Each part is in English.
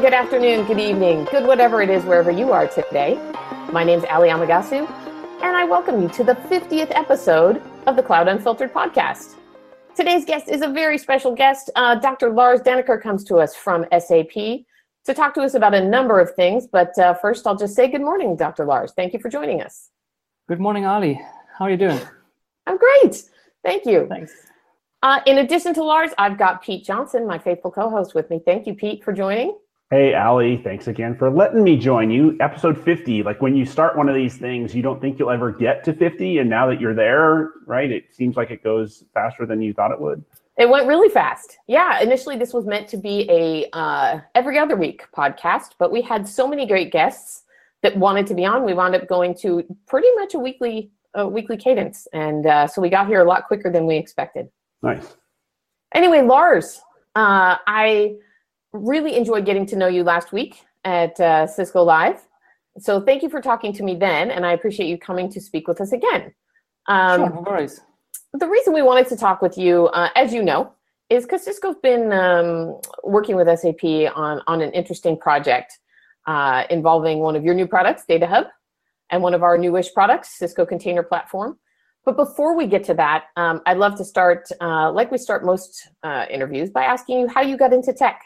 morning, good afternoon, good evening, good whatever it is wherever you are today. My name's Ali Amagasu, and I welcome you to the 50th episode of the Cloud Unfiltered podcast. Today's guest is a very special guest. Uh, Dr. Lars Dannecker comes to us from SAP to talk to us about a number of things. But uh, first, I'll just say good morning, Dr. Lars. Thank you for joining us. Good morning, Ali. How are you doing? I'm great. Thank you. Thanks. Uh, in addition to Lars, I've got Pete Johnson, my faithful co host, with me. Thank you, Pete, for joining. Hey, Ali, thanks again for letting me join you. Episode 50. Like when you start one of these things, you don't think you'll ever get to 50. And now that you're there, right, it seems like it goes faster than you thought it would. It went really fast. Yeah, initially this was meant to be a uh, every other week podcast, but we had so many great guests that wanted to be on. We wound up going to pretty much a weekly a weekly cadence, and uh, so we got here a lot quicker than we expected. Nice. Anyway, Lars, uh, I really enjoyed getting to know you last week at uh, Cisco Live. So thank you for talking to me then, and I appreciate you coming to speak with us again. Um, sure, no worries the reason we wanted to talk with you, uh, as you know, is because Cisco's been um, working with SAP on, on an interesting project uh, involving one of your new products, Data Hub, and one of our newish products, Cisco Container Platform. But before we get to that, um, I'd love to start, uh, like we start most uh, interviews, by asking you how you got into tech.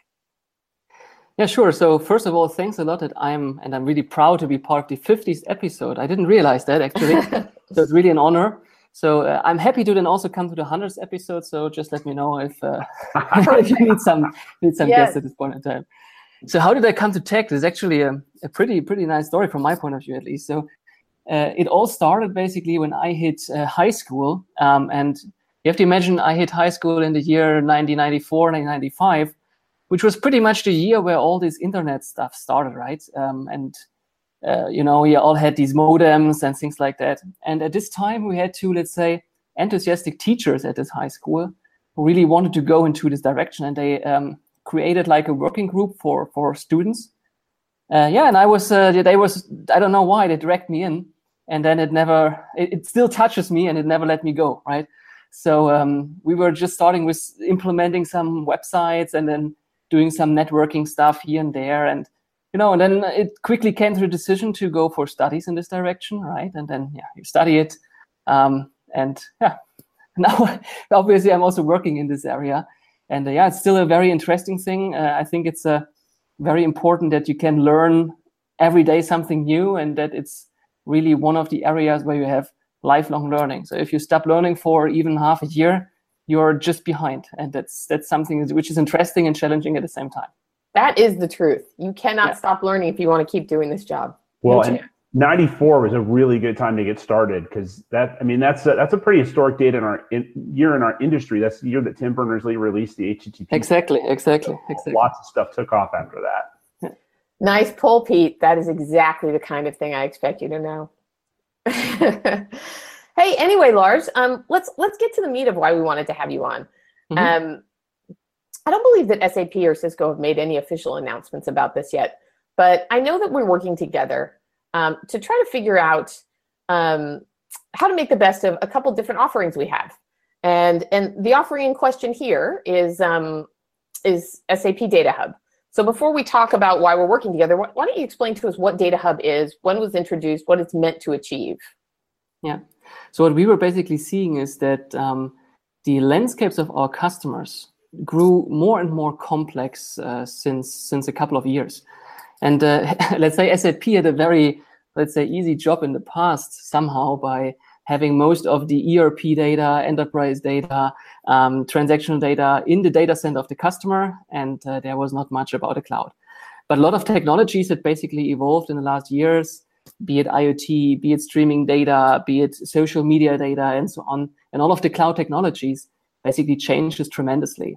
Yeah, sure. So first of all, thanks a lot that I'm, and I'm really proud to be part of the 50th episode. I didn't realize that actually. so it's really an honor. So uh, I'm happy to then also come to the hundredth episode. So just let me know if uh, if you need some need some yes. guests at this point in time. So how did I come to tech? It's actually a, a pretty pretty nice story from my point of view at least. So uh, it all started basically when I hit uh, high school, um, and you have to imagine I hit high school in the year 1994, 1995, which was pretty much the year where all this internet stuff started, right? Um, and uh, you know, we all had these modems and things like that. And at this time, we had two, let's say, enthusiastic teachers at this high school who really wanted to go into this direction, and they um, created like a working group for for students. Uh, yeah, and I was, uh, they was, I don't know why they dragged me in, and then it never, it, it still touches me, and it never let me go, right? So um, we were just starting with implementing some websites and then doing some networking stuff here and there, and you know, and then it quickly came to the decision to go for studies in this direction, right? And then, yeah, you study it. Um, and yeah, now obviously I'm also working in this area. And uh, yeah, it's still a very interesting thing. Uh, I think it's uh, very important that you can learn every day something new and that it's really one of the areas where you have lifelong learning. So if you stop learning for even half a year, you're just behind. And that's that's something which is interesting and challenging at the same time. That is the truth. You cannot yeah. stop learning if you want to keep doing this job. Well, and 94 was a really good time to get started because that, I mean, that's a, that's a pretty historic date in our in, year in our industry. That's the year that Tim Berners-Lee released the HTTP. Exactly, exactly, exactly. Lots of stuff took off after that. Nice pull, Pete. That is exactly the kind of thing I expect you to know. hey, anyway, Lars, um, let's let's get to the meat of why we wanted to have you on. Mm-hmm. Um, I don't believe that SAP or Cisco have made any official announcements about this yet, but I know that we're working together um, to try to figure out um, how to make the best of a couple different offerings we have. And and the offering in question here is um, is SAP Data Hub. So before we talk about why we're working together, why, why don't you explain to us what Data Hub is, when it was introduced, what it's meant to achieve? Yeah. So what we were basically seeing is that um, the landscapes of our customers grew more and more complex uh, since since a couple of years. And uh, let's say SAP had a very let's say easy job in the past somehow by having most of the ERP data, enterprise data, um, transactional data in the data center of the customer, and uh, there was not much about the cloud. But a lot of technologies that basically evolved in the last years, be it IoT, be it streaming data, be it social media data, and so on, and all of the cloud technologies basically changes tremendously.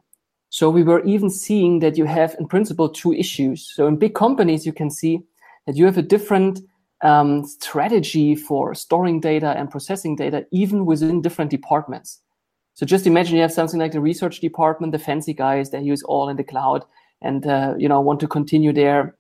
So we were even seeing that you have, in principle, two issues. So in big companies, you can see that you have a different um, strategy for storing data and processing data, even within different departments. So just imagine you have something like the research department, the fancy guys, that use all in the cloud and uh, you know want to continue there,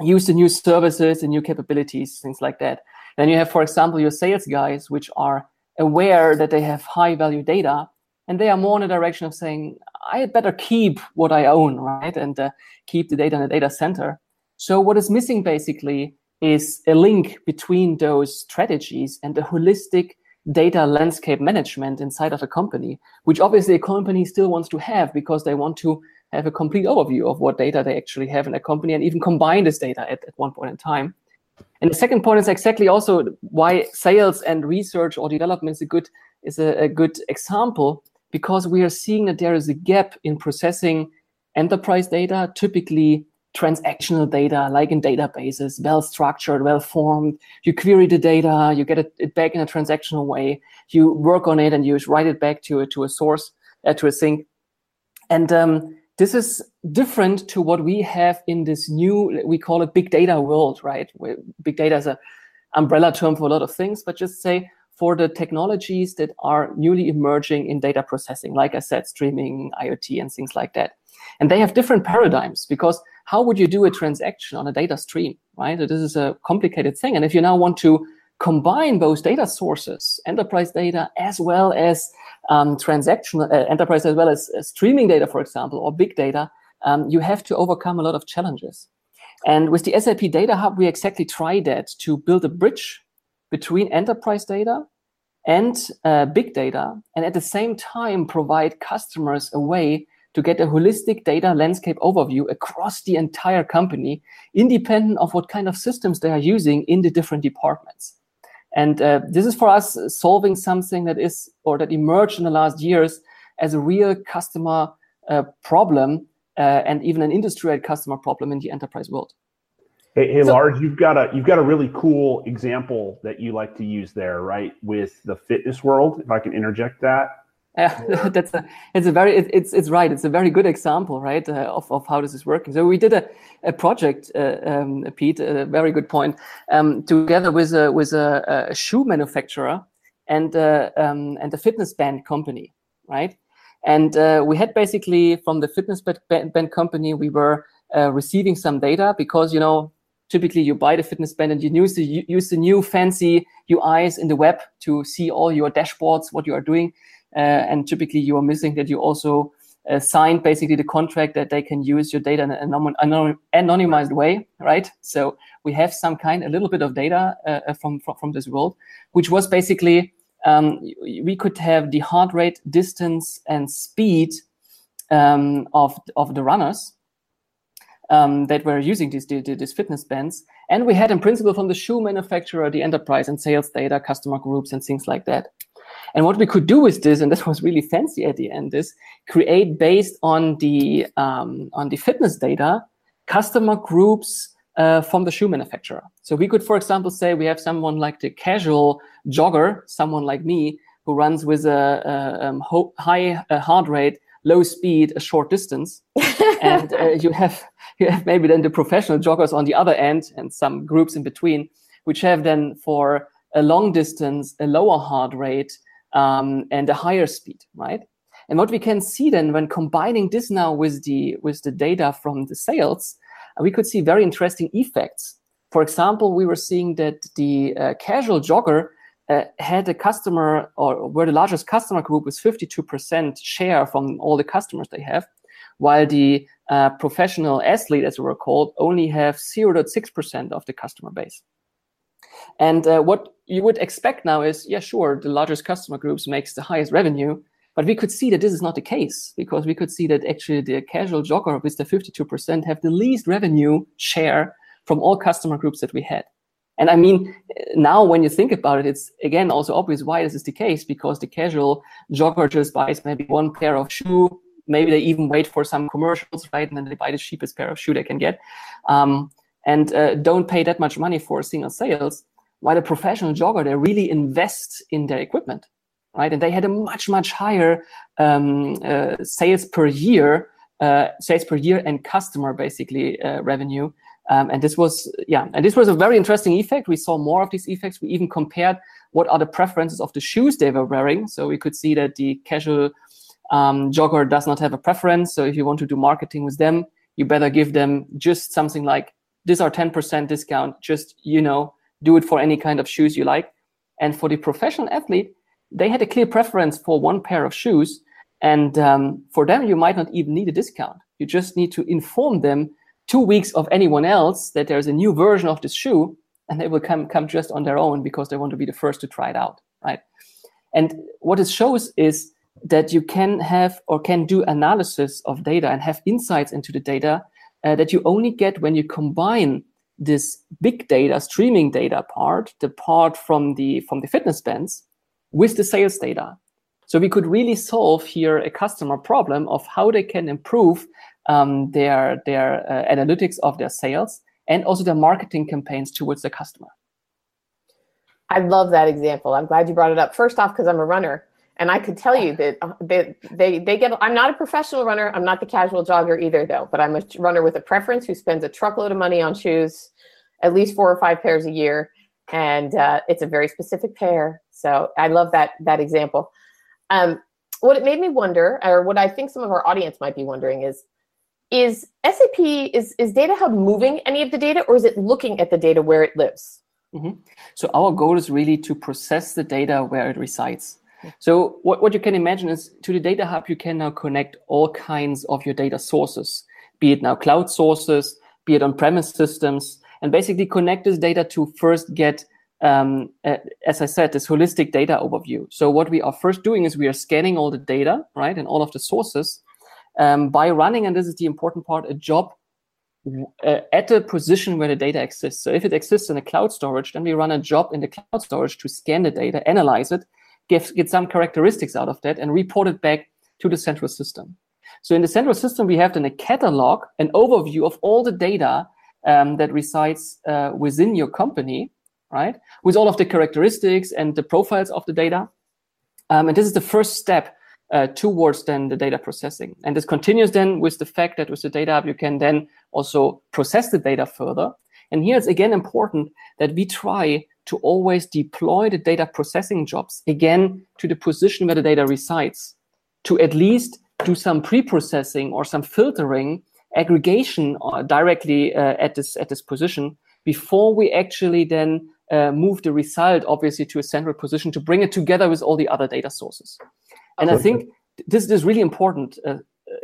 use the new services, the new capabilities, things like that. Then you have, for example, your sales guys, which are aware that they have high value data, and they are more in the direction of saying, I had better keep what I own, right? And uh, keep the data in the data center. So what is missing basically is a link between those strategies and the holistic data landscape management inside of a company, which obviously a company still wants to have because they want to have a complete overview of what data they actually have in a company and even combine this data at, at one point in time. And the second point is exactly also why sales and research or development is a good is a, a good example because we are seeing that there is a gap in processing enterprise data, typically transactional data, like in databases, well structured, well formed. You query the data, you get it, back in a transactional way. You work on it and you write it back to a, to a source, uh, to a sink. And um, this is different to what we have in this new, we call it big data world, right? Where big data is a umbrella term for a lot of things, but just say for the technologies that are newly emerging in data processing, like I said, streaming, IoT, and things like that. And they have different paradigms because how would you do a transaction on a data stream, right? So this is a complicated thing. And if you now want to combine both data sources, enterprise data, as well as um, transactional uh, enterprise, as well as uh, streaming data, for example, or big data, um, you have to overcome a lot of challenges. And with the SAP Data Hub, we exactly try that to build a bridge between enterprise data and uh, big data, and at the same time provide customers a way to get a holistic data landscape overview across the entire company, independent of what kind of systems they are using in the different departments. And uh, this is for us solving something that is or that emerged in the last years as a real customer uh, problem uh, and even an industry-wide customer problem in the enterprise world. Hey, hey so, Lars, you've got a you've got a really cool example that you like to use there, right? With the fitness world, if I can interject that. Yeah, that's a it's a very it, it's it's right. It's a very good example, right, uh, of of how this is working. So we did a a project, uh, um, Pete, a very good point, um, together with a with a, a shoe manufacturer and uh, um, and a fitness band company, right? And uh, we had basically from the fitness band, band company, we were uh, receiving some data because you know typically you buy the fitness band and you use the use the new fancy UIs in the web to see all your dashboards, what you are doing. Uh, and typically you are missing that you also uh, signed basically the contract that they can use your data in an anonymized way, right? So we have some kind, a little bit of data uh, from, from, from this world, which was basically um, we could have the heart rate, distance, and speed um, of of the runners um, that were using these, these fitness bands, and we had in principle from the shoe manufacturer the enterprise and sales data, customer groups, and things like that. And what we could do with this, and this was really fancy at the end, is create based on the um, on the fitness data, customer groups uh, from the shoe manufacturer. So we could, for example, say we have someone like the casual jogger, someone like me, who runs with a, a um, high uh, heart rate, low speed, a short distance, and uh, you have you have maybe then the professional joggers on the other end, and some groups in between, which have then for a long distance, a lower heart rate, um, and a higher speed, right? And what we can see then when combining this now with the with the data from the sales, uh, we could see very interesting effects. For example, we were seeing that the uh, casual jogger uh, had a customer or were the largest customer group with 52% share from all the customers they have, while the uh, professional athlete, as we were called, only have 0.6% of the customer base. And uh, what you would expect now is, yeah, sure, the largest customer groups makes the highest revenue, but we could see that this is not the case because we could see that actually the casual jogger with the 52% have the least revenue share from all customer groups that we had. And I mean, now when you think about it, it's again also obvious why this is the case because the casual jogger just buys maybe one pair of shoe. Maybe they even wait for some commercials, right? And then they buy the cheapest pair of shoe they can get, um, and uh, don't pay that much money for single sales. While a professional jogger, they really invest in their equipment, right? And they had a much, much higher um, uh, sales per year, uh, sales per year and customer basically uh, revenue. Um, and this was, yeah, and this was a very interesting effect. We saw more of these effects. We even compared what are the preferences of the shoes they were wearing. So we could see that the casual um, jogger does not have a preference. So if you want to do marketing with them, you better give them just something like this are 10% discount. Just, you know, do it for any kind of shoes you like. And for the professional athlete, they had a clear preference for one pair of shoes. And um, for them, you might not even need a discount. You just need to inform them two weeks of anyone else that there's a new version of this shoe, and they will come come just on their own because they want to be the first to try it out, right? And what it shows is that you can have or can do analysis of data and have insights into the data uh, that you only get when you combine this big data streaming data part the part from the from the fitness bands with the sales data. So we could really solve here a customer problem of how they can improve um, their their uh, analytics of their sales and also their marketing campaigns towards the customer. I love that example. I'm glad you brought it up. First off because i'm a runner and I could tell you that uh, they, they, they get, I'm not a professional runner. I'm not the casual jogger either, though, but I'm a runner with a preference who spends a truckload of money on shoes, at least four or five pairs a year. And uh, it's a very specific pair. So I love that, that example. Um, what it made me wonder, or what I think some of our audience might be wondering is, is SAP, is, is Data Hub moving any of the data or is it looking at the data where it lives? Mm-hmm. So our goal is really to process the data where it resides. So what, what you can imagine is to the data hub, you can now connect all kinds of your data sources, be it now cloud sources, be it on-premise systems, and basically connect this data to first get, um, uh, as I said, this holistic data overview. So what we are first doing is we are scanning all the data, right, and all of the sources um, by running, and this is the important part, a job uh, at the position where the data exists. So if it exists in a cloud storage, then we run a job in the cloud storage to scan the data, analyze it, get, get some characteristics out of that and report it back to the central system. So in the central system, we have then a catalog, an overview of all the data um, that resides uh, within your company, right? With all of the characteristics and the profiles of the data. Um, and this is the first step uh, towards then the data processing. And this continues then with the fact that with the data hub, you can then also process the data further. And here it's again important that we try to always deploy the data processing jobs again to the position where the data resides, to at least do some pre-processing or some filtering, aggregation uh, directly uh, at this at this position before we actually then uh, move the result obviously to a central position to bring it together with all the other data sources. And I think this is really important. Uh, uh,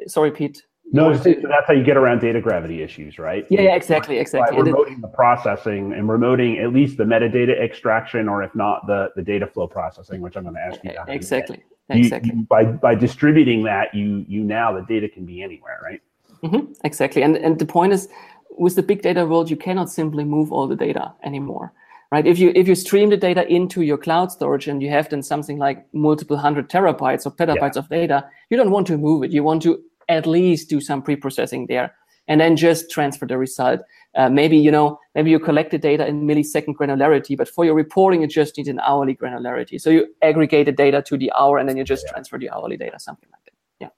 sorry, Pete. No, that's how you get around data gravity issues, right? Yeah, yeah exactly, exactly. By remoting the processing and remoting at least the metadata extraction, or if not, the, the data flow processing, which I'm going to ask you. About exactly, you, exactly. You, by by distributing that, you you now the data can be anywhere, right? Mm-hmm, exactly, and and the point is, with the big data world, you cannot simply move all the data anymore right if you if you stream the data into your cloud storage and you have then something like multiple hundred terabytes or petabytes yeah. of data you don't want to move it you want to at least do some pre-processing there and then just transfer the result. Uh, maybe you know, maybe you collect the data in millisecond granularity, but for your reporting, you just need an hourly granularity. So you aggregate the data to the hour, and then you just yeah. transfer the hourly data, something like that. Yeah.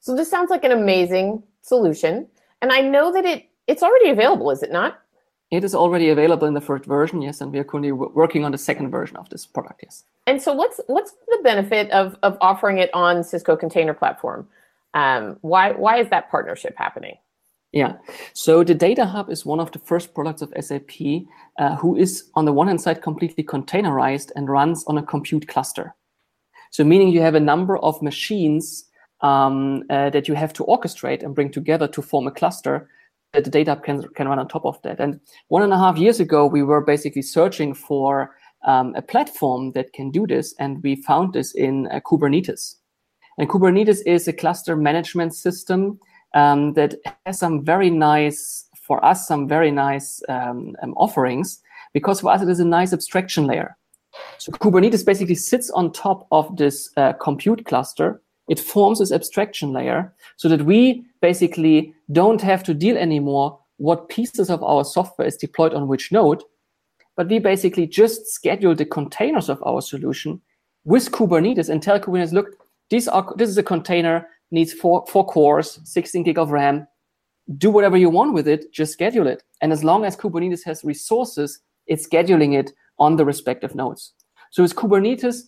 So this sounds like an amazing solution, and I know that it it's already available, is it not? It is already available in the first version, yes, and we are currently working on the second version of this product, yes. And so, what's what's the benefit of of offering it on Cisco Container Platform? Um, why why is that partnership happening? Yeah, so the Data Hub is one of the first products of SAP uh, who is on the one hand side completely containerized and runs on a compute cluster. So meaning you have a number of machines um, uh, that you have to orchestrate and bring together to form a cluster that the data Hub can, can run on top of that. And one and a half years ago, we were basically searching for um, a platform that can do this, and we found this in uh, Kubernetes. And Kubernetes is a cluster management system um, that has some very nice, for us, some very nice um, um, offerings because for us it is a nice abstraction layer. So Kubernetes basically sits on top of this uh, compute cluster. It forms this abstraction layer so that we basically don't have to deal anymore what pieces of our software is deployed on which node, but we basically just schedule the containers of our solution with Kubernetes and tell Kubernetes, look, are this is a container needs four four cores, 16 gig of RAM. Do whatever you want with it, just schedule it. And as long as Kubernetes has resources, it's scheduling it on the respective nodes. So with Kubernetes,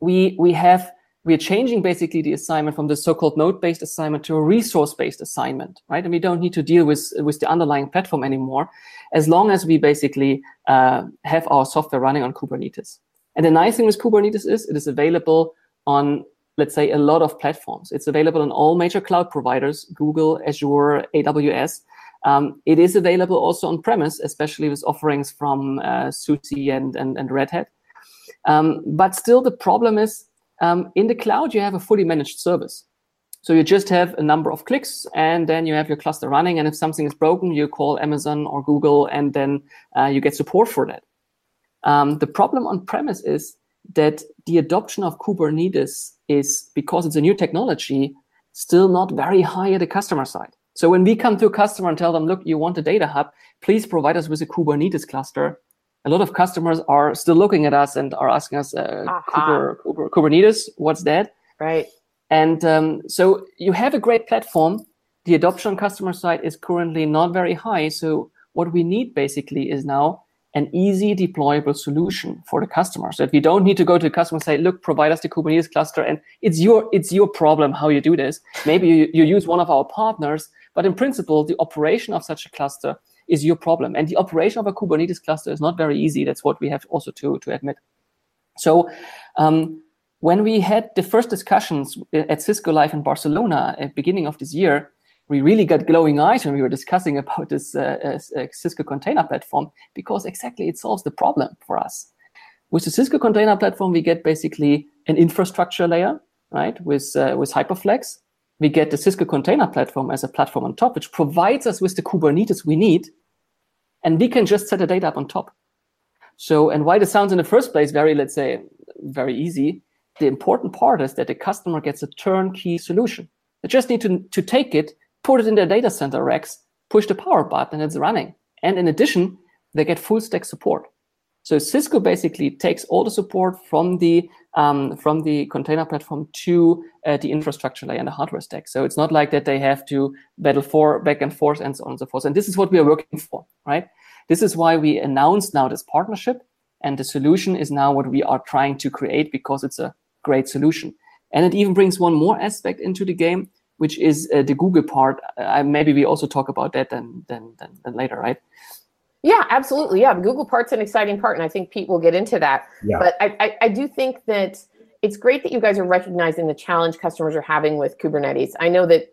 we we have we are changing basically the assignment from the so-called node-based assignment to a resource-based assignment, right? And we don't need to deal with with the underlying platform anymore, as long as we basically uh, have our software running on Kubernetes. And the nice thing with Kubernetes is it is available on let's say, a lot of platforms. It's available on all major cloud providers, Google, Azure, AWS. Um, it is available also on premise, especially with offerings from uh, SUSE and, and, and Red Hat. Um, but still, the problem is um, in the cloud, you have a fully managed service. So you just have a number of clicks and then you have your cluster running. And if something is broken, you call Amazon or Google and then uh, you get support for that. Um, the problem on premise is that the adoption of Kubernetes is, because it's a new technology, still not very high at the customer side. So when we come to a customer and tell them, look, you want a data hub, please provide us with a Kubernetes cluster. A lot of customers are still looking at us and are asking us, uh, Kuber, Kuber, Kubernetes, what's that? Right. And um, so you have a great platform. The adoption on customer side is currently not very high. So what we need basically is now an easy deployable solution for the customer. So if you don't need to go to the customer and say, look, provide us the Kubernetes cluster and it's your it's your problem how you do this. Maybe you, you use one of our partners but in principle, the operation of such a cluster is your problem. And the operation of a Kubernetes cluster is not very easy. That's what we have also to, to admit. So um, when we had the first discussions at Cisco Live in Barcelona at beginning of this year, we really got glowing eyes when we were discussing about this uh, uh, Cisco container platform because exactly it solves the problem for us. With the Cisco container platform, we get basically an infrastructure layer, right, with uh, with Hyperflex, we get the Cisco Container Platform as a platform on top, which provides us with the Kubernetes we need, and we can just set the data hub on top. So, and why this sounds in the first place very, let's say, very easy, the important part is that the customer gets a turnkey solution. They just need to, to take it, put it in their data center racks, push the power button, and it's running. And in addition, they get full stack support. So Cisco basically takes all the support from the um, from the container platform to uh, the infrastructure layer and the hardware stack. So it's not like that they have to battle for back and forth and so on and so forth. And this is what we are working for, right? This is why we announced now this partnership, and the solution is now what we are trying to create because it's a great solution. And it even brings one more aspect into the game, which is uh, the Google part. Uh, maybe we also talk about that then, then, then, then later, right? Yeah, absolutely. Yeah, Google part's an exciting part, and I think Pete will get into that. Yeah. But I, I, I do think that it's great that you guys are recognizing the challenge customers are having with Kubernetes. I know that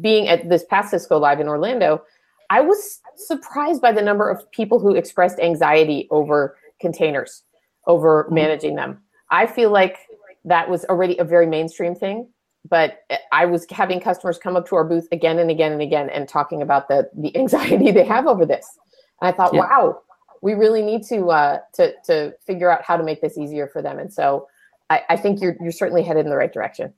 being at this past Cisco Live in Orlando, I was surprised by the number of people who expressed anxiety over containers, over mm-hmm. managing them. I feel like that was already a very mainstream thing, but I was having customers come up to our booth again and again and again and talking about the the anxiety they have over this. And I thought, yeah. wow, we really need to uh, to to figure out how to make this easier for them. And so I, I think you're you're certainly headed in the right direction.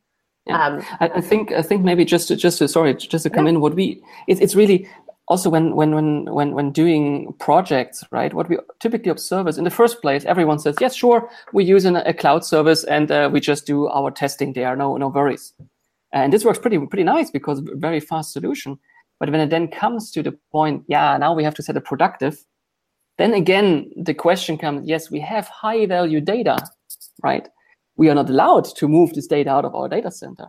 Yeah. Um, I, I, think I think maybe just to, just to sorry just to come yeah. in what we it, it's really also when when when when when doing projects right what we typically observe is in the first place everyone says yes sure we use a cloud service and uh, we just do our testing there. No no worries. And this works pretty pretty nice because very fast solution. But when it then comes to the point, yeah, now we have to set a productive, then again, the question comes, yes, we have high value data, right? We are not allowed to move this data out of our data center,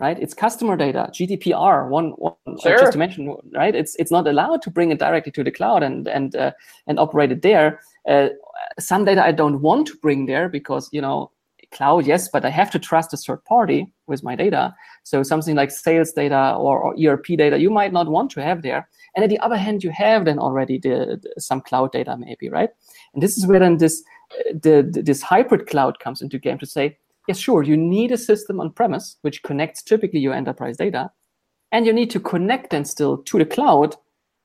right? It's customer data, GDPR, one, one sure. just to mention, right? It's, it's not allowed to bring it directly to the cloud and, and, uh, and operate it there. Uh, some data I don't want to bring there because, you know, cloud, yes, but I have to trust a third party with my data. So something like sales data or, or ERP data, you might not want to have there. And at the other hand, you have then already the, the, some cloud data, maybe, right? And this is where then this the, the, this hybrid cloud comes into game to say, yes, sure, you need a system on premise which connects typically your enterprise data, and you need to connect then still to the cloud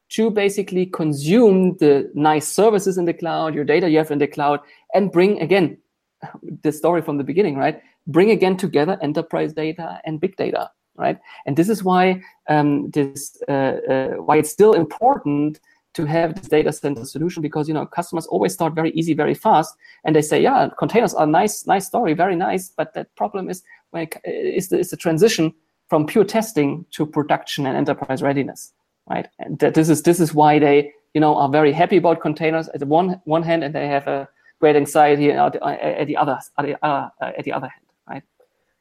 to basically consume the nice services in the cloud, your data you have in the cloud, and bring again the story from the beginning, right? Bring again together enterprise data and big data, right? And this is why um, this uh, uh, why it's still important to have this data center solution because you know customers always start very easy, very fast, and they say, yeah, containers are nice, nice story, very nice, but that problem is when it, is the is the transition from pure testing to production and enterprise readiness, right? And that this is this is why they you know are very happy about containers at the one one hand, and they have a great anxiety at the, at the other at the, uh, at the other hand, right?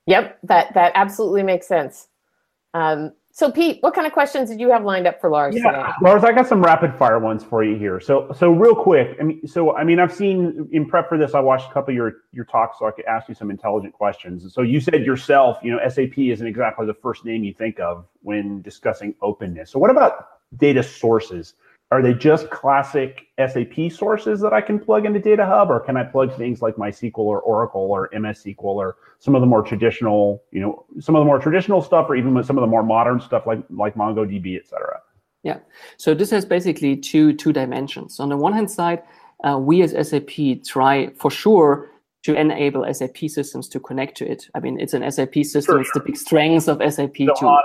Yep, that that absolutely makes sense. Um, So, Pete, what kind of questions did you have lined up for Lars yeah, today? Lars, I got some rapid fire ones for you here. So, so real quick. I mean, so I mean, I've seen in prep for this, I watched a couple of your your talks, so I could ask you some intelligent questions. So, you said yourself, you know, SAP isn't exactly the first name you think of when discussing openness. So, what about data sources? Are they just classic SAP sources that I can plug into Data Hub, or can I plug things like MySQL or Oracle or MS SQL or some of the more traditional, you know, some of the more traditional stuff, or even some of the more modern stuff like like MongoDB, et cetera? Yeah. So this has basically two two dimensions. On the one hand side, uh, we as SAP try for sure to enable SAP systems to connect to it. I mean, it's an SAP system. Sure. It's the big strength of SAP to allow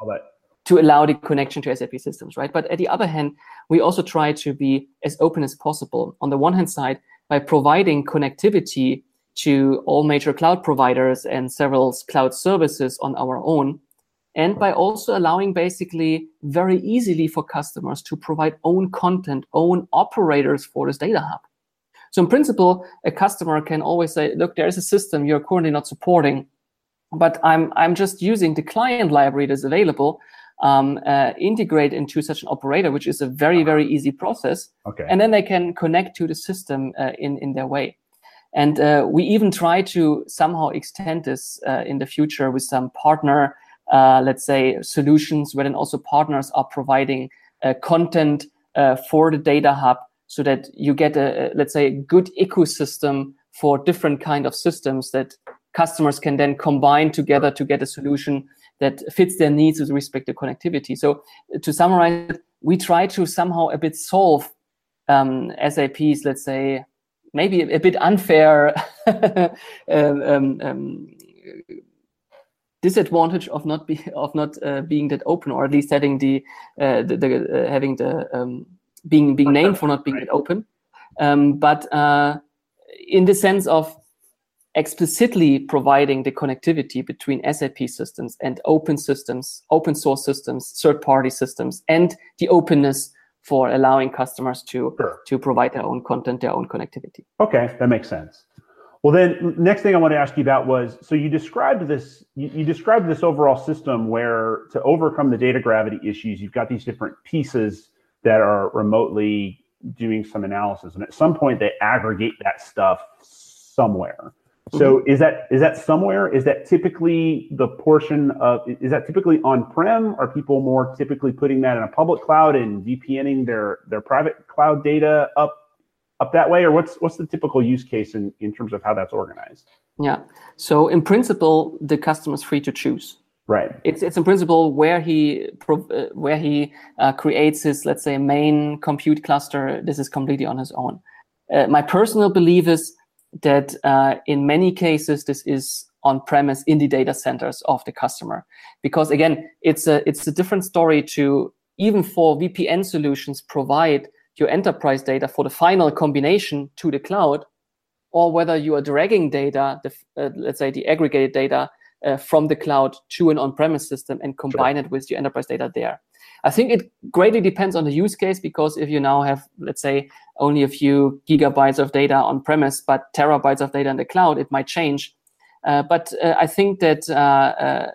all that. To allow the connection to SAP systems, right? But at the other hand, we also try to be as open as possible. On the one hand side, by providing connectivity to all major cloud providers and several cloud services on our own, and by also allowing basically very easily for customers to provide own content, own operators for this data hub. So in principle, a customer can always say, look, there is a system you're currently not supporting, but I'm, I'm just using the client library that's available um, uh, integrate into such an operator, which is a very, very easy process. Okay. And then they can connect to the system uh, in, in their way. And uh, we even try to somehow extend this uh, in the future with some partner, uh, let's say, solutions where then also partners are providing uh, content for the data hub so that you get a, let's say, a good ecosystem for different kind of systems that customers can then combine together to get a solution that fits their needs with respect to connectivity. So to summarize, we try to somehow a bit solve um, SAP's, let's say, maybe a, a bit unfair um, um, um, disadvantage of not be of not uh, being that open, or at least having the, uh, the, the uh, having the um, being being named for not being that open. Um, but uh, in the sense of explicitly providing the connectivity between SAP systems and open systems, open source systems, third party systems, and the openness for allowing customers to, Sure. to provide their own content, their own connectivity. Okay, that makes sense. Well, then next thing I want to ask you about was so you described this you, you described this overall system where to overcome the data gravity issues, you've got these different pieces that are remotely doing some analysis, and at some point they aggregate that stuff somewhere. So is that is that somewhere? Is that typically the portion of is that typically on prem? Are people more typically putting that in a public cloud and VPNing their their private cloud data up up that way, or what's what's the typical use case in, in terms of how that's organized? Yeah. So in principle, the customer is free to choose. Right. It's it's in principle where he uh, where he uh, creates his let's say main compute cluster. This is completely on his own. Uh, my personal belief is that uh, in many cases this is on premise in the data centers of the customer, because again it's a it's a different story to even for VPN solutions provide your enterprise data for the final combination to the cloud, or whether you are dragging data, the, uh, let's say the aggregated data uh, from the cloud to an on-premise system and combine it with your enterprise data there. I think it greatly depends on the use case because if you now have, let's say, only a few gigabytes of data on premise, but terabytes of data in the cloud, it might change. Uh, but uh, I think that uh, uh,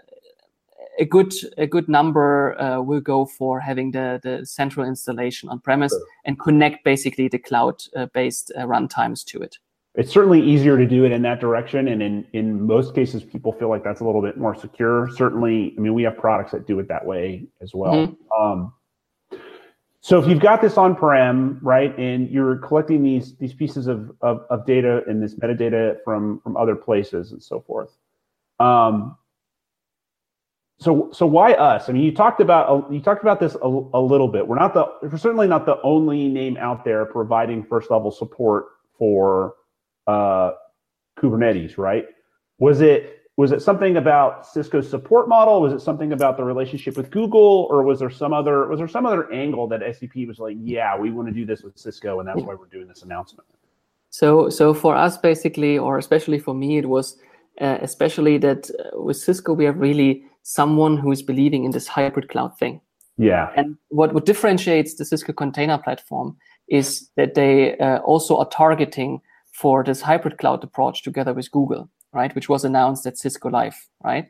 a good a good number uh, will go for having the the central installation on premise and connect basically the cloud uh, based uh, runtimes to it. It's certainly easier to do it in that direction, and in in most cases, people feel like that's a little bit more secure. Certainly, I mean, we have products that do it that way as well. Um, so if you've got this on-prem, right, and you're collecting these these pieces of, of, of data and this metadata from from other places and so forth, um, so so why us? I mean, you talked about you talked about this a, a little bit. We're not the we're certainly not the only name out there providing first level support for uh, Kubernetes, right? Was it was it something about Cisco's support model? Was it something about the relationship with Google, or was there some other was there some other angle that SAP was like, yeah, we want to do this with Cisco, and that's why we're doing this announcement? So, so for us, basically, or especially for me, it was uh, especially that uh, with Cisco, we have really someone who is believing in this hybrid cloud thing. Yeah, And what, what differentiates the Cisco container platform is that they uh, also are targeting for this hybrid cloud approach together with Google, right? Which was announced at Cisco Live, right?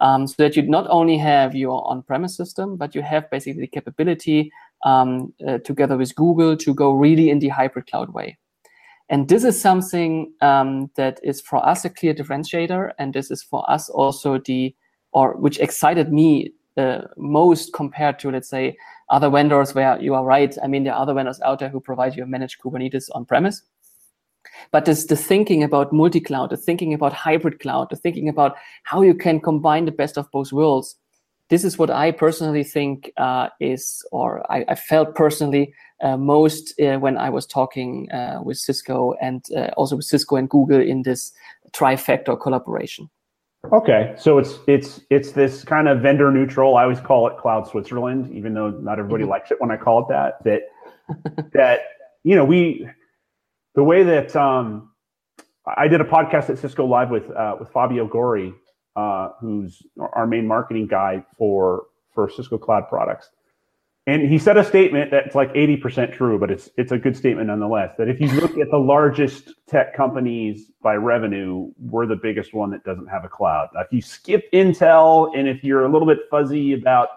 um, so that you not only have your on-premise system, but you have basically the capability um, uh, together with Google to go really in the hybrid cloud way. And this is something um, that is for us a clear differentiator, and this is for us also the or which excited me uh, most compared to let's say other vendors where you are right. I mean, there are other vendors out there who provide you managed Kubernetes on premise. But this the thinking about multi-cloud, the thinking about hybrid cloud, the thinking about how you can combine the best of both worlds. This is what I personally think uh, is, or I, I felt personally uh, most uh, when I was talking uh, with Cisco and uh, also with Cisco and Google in this trifactor collaboration. Okay, so it's it's it's this kind of vendor neutral. I always call it Cloud Switzerland, even though not everybody mm-hmm. likes it when I call it that. That that you know we the way that um, I did a podcast at Cisco Live with uh, with Fabio Gori, uh, who's our main marketing guy for for Cisco Cloud products, and he said a statement that's like 80% true, but it's it's a good statement nonetheless. That if you look at the largest tech companies by revenue, we're the biggest one that doesn't have a cloud. If you skip Intel, and if you're a little bit fuzzy about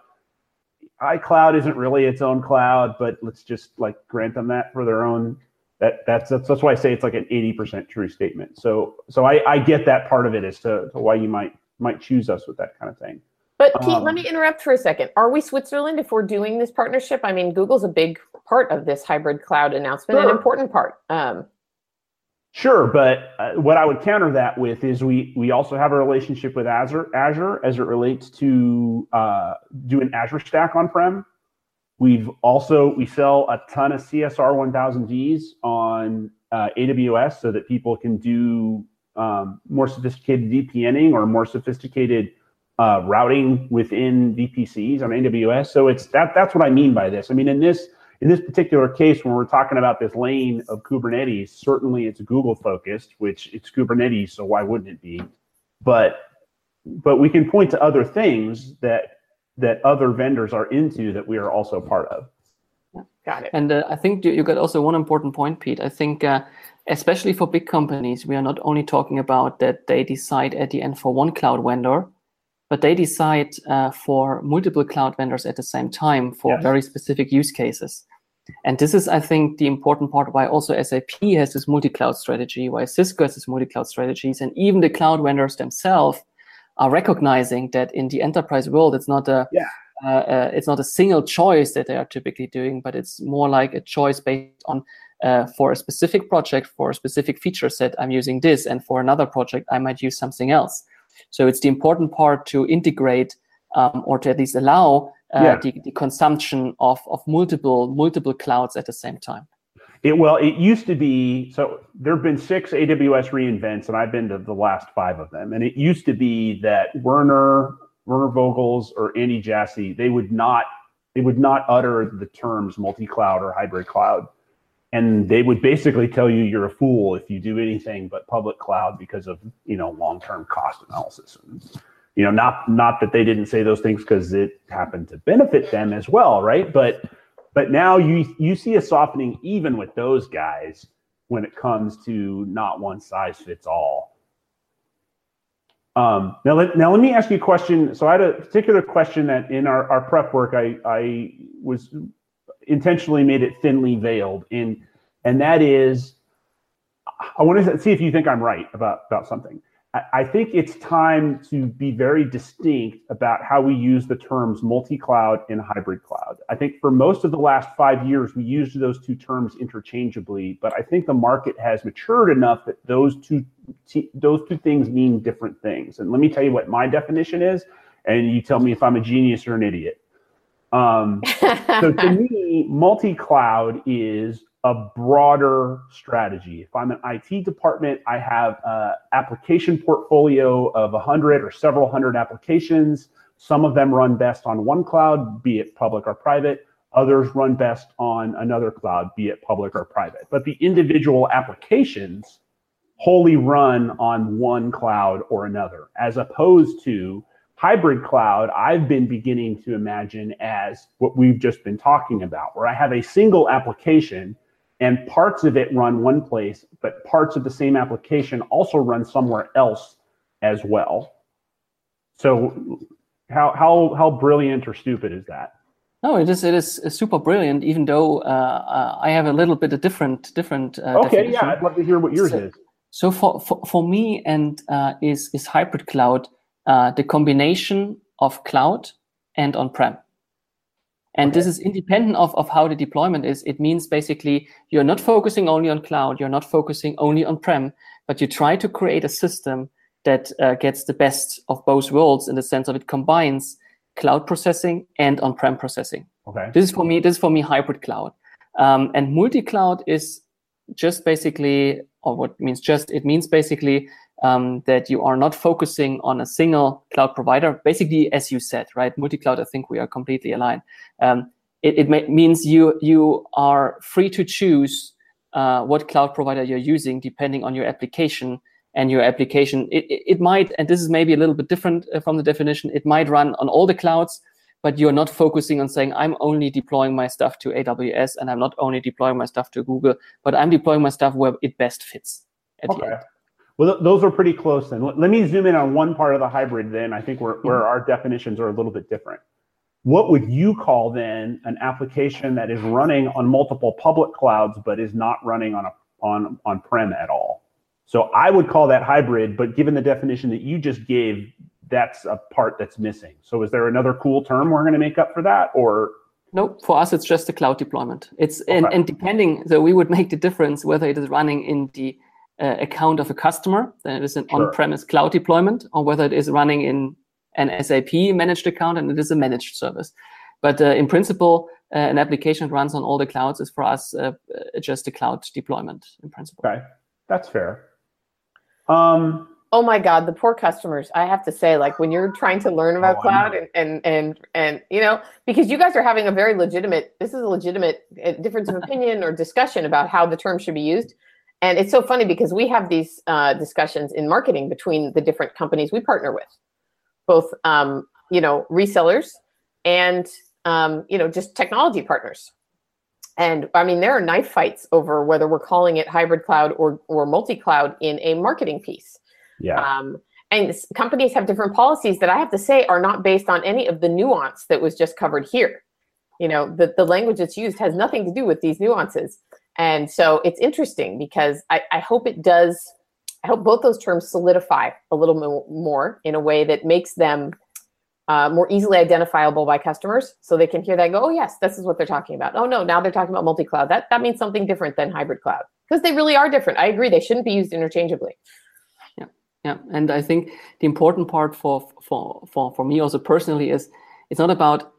iCloud isn't really its own cloud, but let's just like grant them that for their own. That that's that's, that's why I say it's like an 80% true statement. So so I, I get that part of it as to, to why you might might choose us with that kind of thing. But Pete, um, let me interrupt for a second. Are we Switzerland if we're doing this partnership? I mean, Google's a big part of this hybrid cloud announcement, sure. an important part. Um, sure, but uh, what I would counter that with is we we also have a relationship with Azure Azure as it relates to uh, doing Azure Stack on prem. We've also we sell a ton of CSR 1000Vs on uh, AWS so that people can do um, more sophisticated VPNing or more sophisticated uh, routing within VPCs on AWS. So it's that that's what I mean by this. I mean in this in this particular case, when we're talking about this lane of Kubernetes, certainly it's Google focused, which it's Kubernetes, so why wouldn't it be? But but we can point to other things that that other vendors are into that we are also part of. got it. And uh, I think you got also one important point, Pete. I think uh, especially for big companies, we are not only talking about that they decide at the end for one cloud vendor, but they decide uh, for multiple cloud vendors at the same time for yes. very specific use cases. And this is, I think, the important part why also SAP has this multi-cloud strategy, why Cisco has this multi-cloud strategies, and even the cloud vendors themselves are recognizing that in the enterprise world, it's not a yeah. uh, uh, it's not a single choice that they are typically doing, but it's more like a choice based on uh, for a specific project, for a specific feature set, I'm using this, and for another project, I might use something else. So it's the important part to integrate um, or to at least allow uh, yeah. the, the, consumption of, of multiple multiple clouds at the same time. It well, it used to be so. There have been six AWS reinvents, and I've been to the last five of them. And it used to be that Werner, Werner Vogels, or Andy Jassy, they would not they would not utter the terms multi-cloud or hybrid cloud and they would basically tell you you're a fool if you do anything but public cloud because of you know long-term cost analysis and you know not not that they didn't say those things because it happened to benefit them as well right but but now you you see a softening even with those guys when it comes to not one size fits all um, now, let, now let me ask you a question. So I had a particular question that in our, our prep work, I, I was intentionally made it thinly veiled in and that is i want to see if you think i'm right about about something I, think it's time to be very distinct about how we use the terms multi-cloud and hybrid cloud. I think for most of the last five years we used those two terms interchangeably but i think the market has matured enough that those two those two things mean different things. And let me tell you what my definition is and you tell me if i'm a genius or an idiot. Um, so to me, multi-cloud is a broader strategy. If I'm an IT department, I have an application portfolio of a hundred or several hundred applications. Some of them run best on one cloud, be it public or private. Others run best on another cloud, be it public or private. But the individual applications wholly run on one cloud or another, as opposed to hybrid cloud, I've been beginning to imagine as what we've just been talking about, where I have a single application and parts of it run one place, but parts of the same application also run somewhere else as well. So how how how brilliant or stupid is that? No, it is it is super brilliant. Even though uh, uh, I have a little bit of different different. Uh, okay, definition. yeah, I'd love to hear what yours so, is. So for, for for me and uh, is is hybrid cloud uh, the combination of cloud and on prem. And okay. this is independent of, of how the deployment is. It means basically you're not focusing only on cloud, you're not focusing only on prem, but you try to create a system that uh, gets the best of both worlds in the sense of it combines cloud processing and on-prem processing. Okay. This is for me. This is for me hybrid cloud, um, and multi-cloud is just basically, or what means just it means basically um, that you are not focusing on a single cloud provider. Basically, as you said, right? Multi-cloud. I think we are completely aligned. Um, it, it may, means you you are free to choose uh, what cloud provider you're using depending on your application and your application. It, it, might, and this is maybe a little bit different uh, from the definition, it might run on all the clouds, but you're not focusing on saying, I'm only deploying my stuff to AWS and I'm not only deploying my stuff to Google, but I'm deploying my stuff where it best fits at okay. Well, th- those are pretty close then. Let me zoom in on one part of the hybrid then. I think where, where mm-hmm. our definitions are a little bit different. What would you call then an application that is running on multiple public clouds but is not running on a on on prem at all? So I would call that hybrid, but given the definition that you just gave, that's a part that's missing. So is there another cool term we're going to make up for that or no, for us it's just a cloud deployment. It's okay. and, and depending, so we would make the difference whether it is running in the uh, account of a customer, then it is an sure. on-premise cloud deployment, or whether it is running in an SAP managed account and it is a managed service. But uh, in principle, uh, an application that runs on all the clouds is for us uh, uh, just a cloud deployment in principle. Okay, that's fair. Um, oh my god the poor customers i have to say like when you're trying to learn about oh, cloud and, and and and you know because you guys are having a very legitimate this is a legitimate uh, difference of opinion or discussion about how the term should be used and it's so funny because we have these uh, discussions in marketing between the different companies we partner with both um, you know resellers and um, you know just technology partners and I mean, there are knife fights over whether we're calling it hybrid cloud or, or multi cloud in a marketing piece. Yeah. Um, and companies have different policies that I have to say are not based on any of the nuance that was just covered here. You know, the, the language that's used has nothing to do with these nuances. And so it's interesting because I, I hope it does, I hope both those terms solidify a little more in a way that makes them uh, more easily identifiable by customers so they can hear that go, oh, yes, this is what they're talking about. Oh, no, now they're talking about multi cloud. That, that means something different than hybrid cloud because they really are different. I agree. They shouldn't be used interchangeably. Yeah. Yeah. And I think the important part for, for, for, for me also personally is it's not about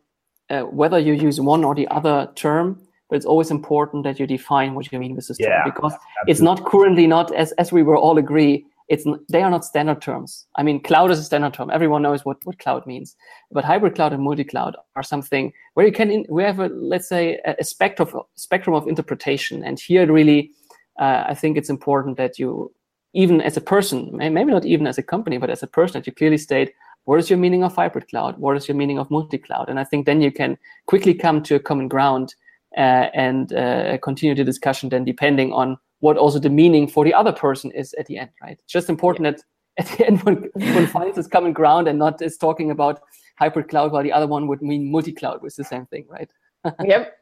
uh, whether you use one or the other term, but it's always important that you define what you mean with this yeah, because absolutely. it's not currently not as, as we will all agree it's they are not standard terms. I mean, cloud is a standard term. Everyone knows what, what cloud means. But hybrid cloud and multi-cloud are something where you can in, we have a let's say a, a spectrum of, spectrum of interpretation. And here, really, uh, I think it's important that you, even as a person, maybe not even as a company, but as a person, that you clearly state what is your meaning of hybrid cloud, what is your meaning of multi-cloud, and I think then you can quickly come to a common ground and uh, continue the discussion. Then, depending on what also the meaning for the other person is at the end, right? It's just important yeah. that at the end one, one finds this common ground and not is talking about hybrid cloud while the other one would mean multi-cloud, which is the same thing, right? yep.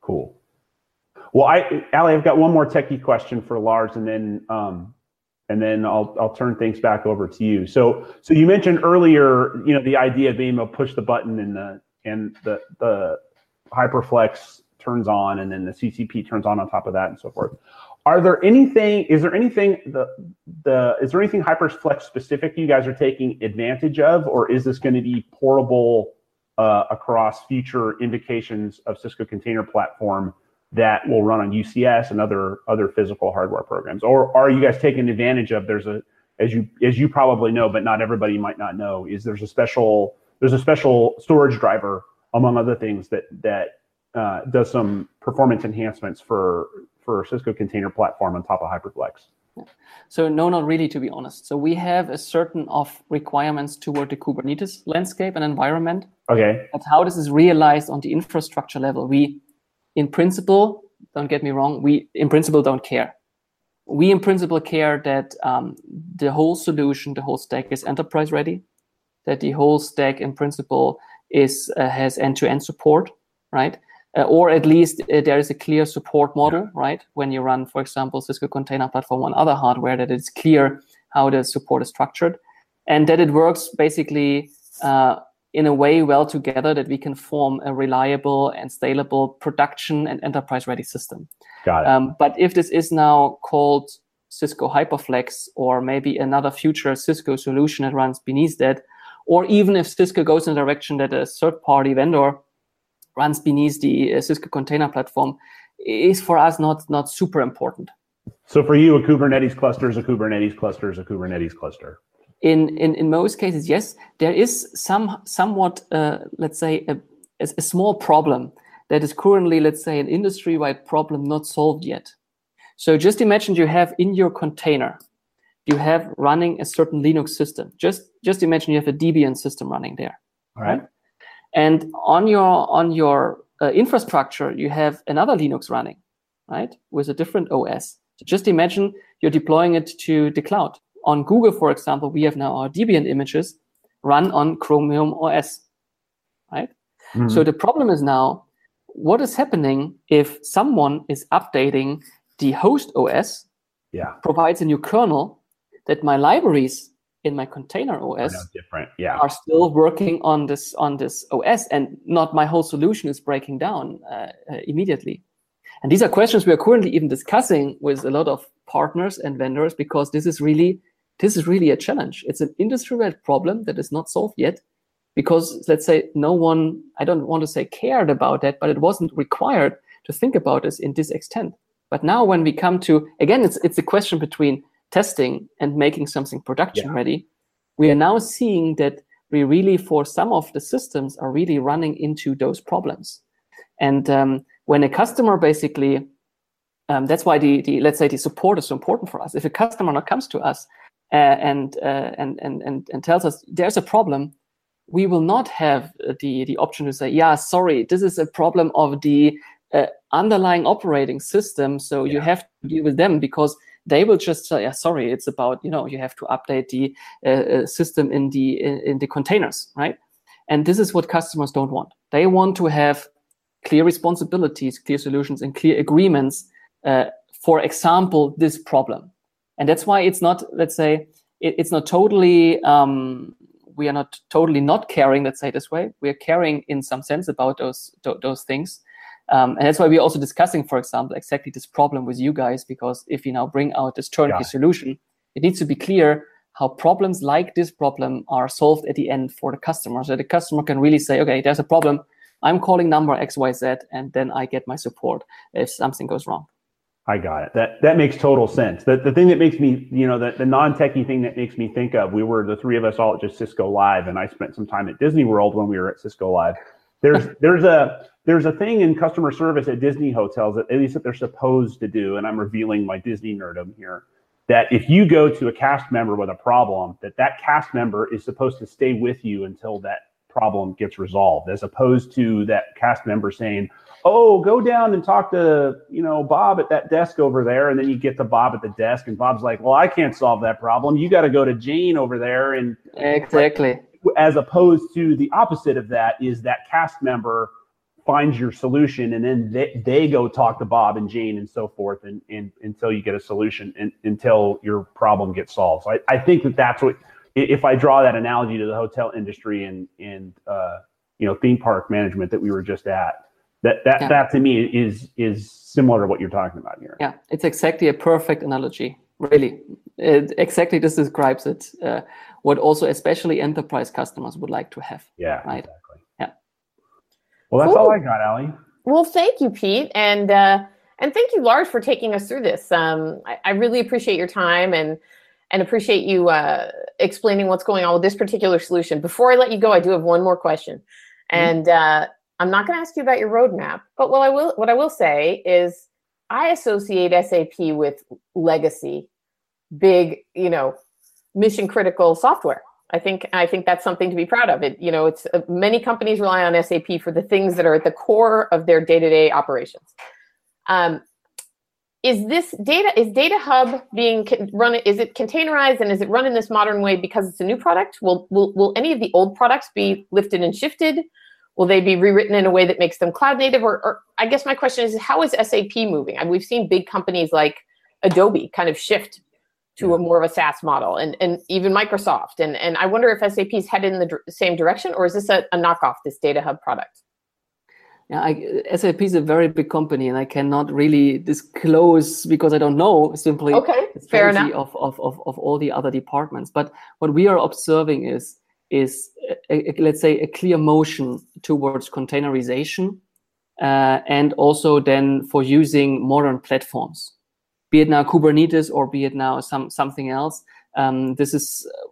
Cool. Well, I, Ali, I've got one more techie question for Lars, and then um, and then I'll I'll turn things back over to you. So so you mentioned earlier, you know, the idea of being able to push the button and the and the the HyperFlex turns on and then the CCP turns on on top of that and so forth. Are there anything, is there anything, the, the, is there anything HyperFlex specific you guys are taking advantage of, or is this going to be portable uh, across future indications of Cisco Container Platform that will run on UCS and other other physical hardware programs? Or are you guys taking advantage of, there's a, as you as you probably know, but not everybody might not know, is there's a special there's a special storage driver among other things that that uh, does some performance enhancements for for Cisco Container Platform on top of HyperFlex. So no, not really, to be honest. So we have a certain of requirements toward the Kubernetes landscape and environment. Okay. But how this is realized on the infrastructure level, we, in principle, don't get me wrong, we in principle don't care. We in principle care that um, the whole solution, the whole stack is enterprise ready. that the whole stack in principle is uh, has end-to-end support, right? Uh, or at least uh, there is a clear support model, right? When you run, for example, Cisco Container Platform on other hardware, that it's clear how the support is structured, and that it works basically uh, in a way well together that we can form a reliable and scalable production and enterprise-ready system. Got it. Um, but if this is now called Cisco HyperFlex or maybe another future Cisco solution that runs beneath that, or even if Cisco goes in the direction that a third-party vendor runs beneath the uh, Cisco container platform, is for us not not super important. So for you, a Kubernetes cluster is a Kubernetes cluster is a Kubernetes cluster. In in, in most cases, yes, there is some somewhat uh, let's say a, a small problem that is currently let's say an industry-wide problem not solved yet. So just imagine you have in your container you have running a certain Linux system. Just just imagine you have a Debian system running there. All right. And on your on your uh, infrastructure, you have another Linux running, right, with a different OS. So just imagine you're deploying it to the cloud. On Google, for example, we have now our Debian images run on Chromium OS, right? Mm-hmm. So the problem is now, what is happening if someone is updating the host OS, yeah. provides a new kernel, that my libraries in my container OS different. Yeah. are still working on this on this OS, and not my whole solution is breaking down uh, uh, immediately. And these are questions we are currently even discussing with a lot of partners and vendors because this is really this is really a challenge. It's an industry-wide problem that is not solved yet because let's say no one I don't want to say cared about that, but it wasn't required to think about this in this extent. But now when we come to again, it's it's a question between testing and making something production yeah. ready, we are now seeing that we really, for some of the systems, are really running into those problems. And um, when a customer basically, um, that's why the, the let's say the support is so important for us. If a customer now comes to us uh, and, uh, and and and and tells us there's a problem, we will not have the the option to say, yeah, sorry, this is a problem of the uh, underlying operating system, so yeah. you have to deal with them because they will just say, yeah, sorry, it's about, you know, you have to update the uh, uh, system in the, in, the containers, right? And this is what customers don't want. They want to have clear responsibilities, clear solutions, and clear agreements. Uh, for example, this problem. And that's why it's not, let's say, it, it's not totally, um, we are not totally not caring, let's say this way. We are caring in some sense about those, th- those things. Um, and that's why we're also discussing, for example, exactly this problem with you guys, because if you now bring out this turnkey yeah. solution, it needs to be clear how problems like this problem are solved at the end for the customer. So the customer can really say, okay, there's a problem. I'm calling number XYZ, and then I get my support if something goes wrong. I got it. That that makes total sense. The the thing that makes me, you know, the, the non-techie thing that makes me think of, we were the three of us all at just Cisco Live, and I spent some time at Disney World when we were at Cisco Live. There's there's a there's a thing in customer service at Disney hotels that at least that they're supposed to do, and I'm revealing my Disney nerdom here. That if you go to a cast member with a problem, that that cast member is supposed to stay with you until that problem gets resolved, as opposed to that cast member saying, "Oh, go down and talk to you know Bob at that desk over there," and then you get to Bob at the desk, and Bob's like, "Well, I can't solve that problem. You got to go to Jane over there." And exactly as opposed to the opposite of that is that cast member finds your solution and then they, they go talk to bob and jane and so forth and, and until you get a solution and until your problem gets solved. So I, I think that that's what if i draw that analogy to the hotel industry and and uh, you know theme park management that we were just at that that yeah. that to me is is similar to what you're talking about here. Yeah it's exactly a perfect analogy really. It, exactly this describes it uh, what also especially enterprise customers would like to have. Yeah, right. Exactly. Yeah. Well, that's cool. all I got, Ali. Well, thank you, Pete, and uh, and thank you, Lars, for taking us through this. Um, I, I, really appreciate your time and and appreciate you uh, explaining what's going on with this particular solution. Before I let you go, I do have one more question, mm-hmm. and uh, I'm not going to ask you about your roadmap, but what I will what I will say is I associate SAP with legacy, big, you know, mission critical software. I think I think that's something to be proud of. It you know it's uh, many companies rely on SAP for the things that are at the core of their day to day operations. Um, is this data is data hub being run is it containerized and is it run in this modern way because it's a new product will will, will any of the old products be lifted and shifted will they be rewritten in a way that makes them cloud native or, or i guess my question is how is sap moving and we've seen big companies like adobe kind of shift to a more of a SaaS model, and and even Microsoft. And and I wonder if SAP is headed in the d- same direction, or is this a, a knockoff this Data Hub product? Yeah, I, SAP is a very big company, and I cannot really disclose because I don't know simply okay, fair enough. Of, of, of, of all the other departments. But what we are observing is is a, a, let's say a clear motion towards containerization, uh, and also then for using modern platforms be it now Kubernetes or be it now some something else. Um, this is, uh,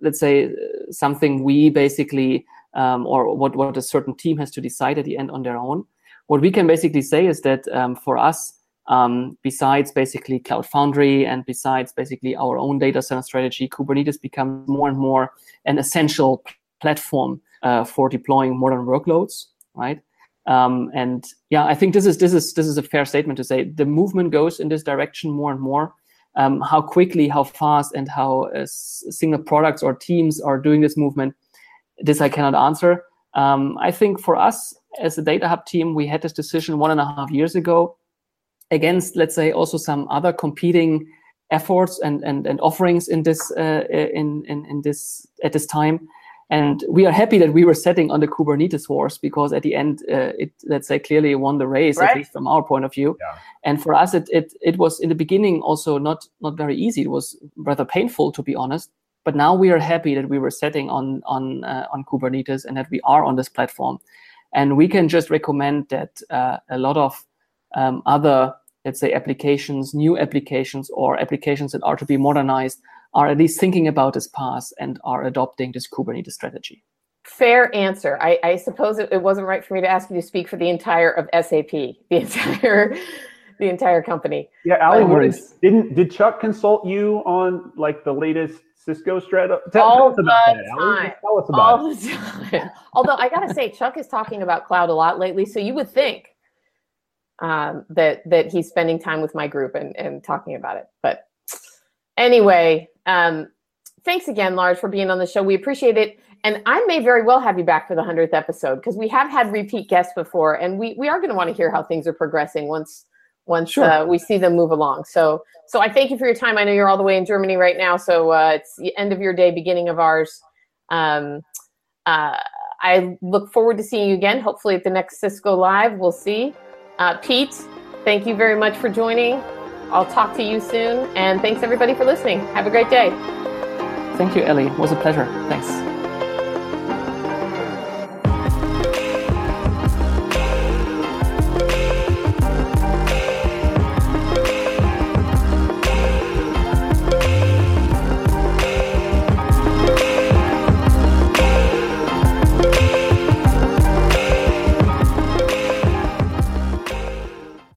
let's say, something we basically, um, or what what a certain team has to decide at the end on their own. What we can basically say is that um, for us, um, besides basically Cloud Foundry and besides basically our own data center strategy, Kubernetes becomes more and more an essential platform uh, for deploying modern workloads, right? Um, and yeah, I think this is this is this is a fair statement to say the movement goes in this direction more and more. Um, how quickly, how fast, and how uh, single products or teams are doing this movement, this I cannot answer. Um, I think for us as a data hub team, we had this decision one and a half years ago against, let's say, also some other competing efforts and and, and offerings in this uh, in, in in this at this time. And we are happy that we were setting on the Kubernetes horse because at the end, uh, it let's say clearly won the race, right. at least from our point of view. Yeah. And for us, it, it it was in the beginning also not not very easy. It was rather painful to be honest. But now we are happy that we were setting on on uh, on Kubernetes and that we are on this platform, and we can just recommend that uh, a lot of um, other let's say applications, new applications, or applications that are to be modernized are at least thinking about this path and are adopting this Kubernetes strategy. Fair answer. I, I suppose it, it, wasn't right for me to ask you to speak for the entire of SAP, the entire the entire company. Yeah, Ali, didn't did Chuck consult you on like the latest Cisco strategy? Tell, All the that, time. Tell us about All the time. Although I gotta say, Chuck is talking about cloud a lot lately, so you would think um, that that he's spending time with my group and, and talking about it. But anyway, um, thanks again, Lars, for being on the show. We appreciate it. And I may very well have you back for the 100th episode because we have had repeat guests before and we, we are going to want to hear how things are progressing once once sure. uh, we see them move along. So so I thank you for your time. I know you're all the way in Germany right now, so uh, it's the end of your day, beginning of ours. Um, uh, I look forward to seeing you again. Hopefully at the next Cisco Live, we'll see. Uh, Pete, thank you very much for joining. I'll talk to you soon. And thanks everybody for listening. Have a great day. Thank you, Ellie. It was a pleasure. Thanks.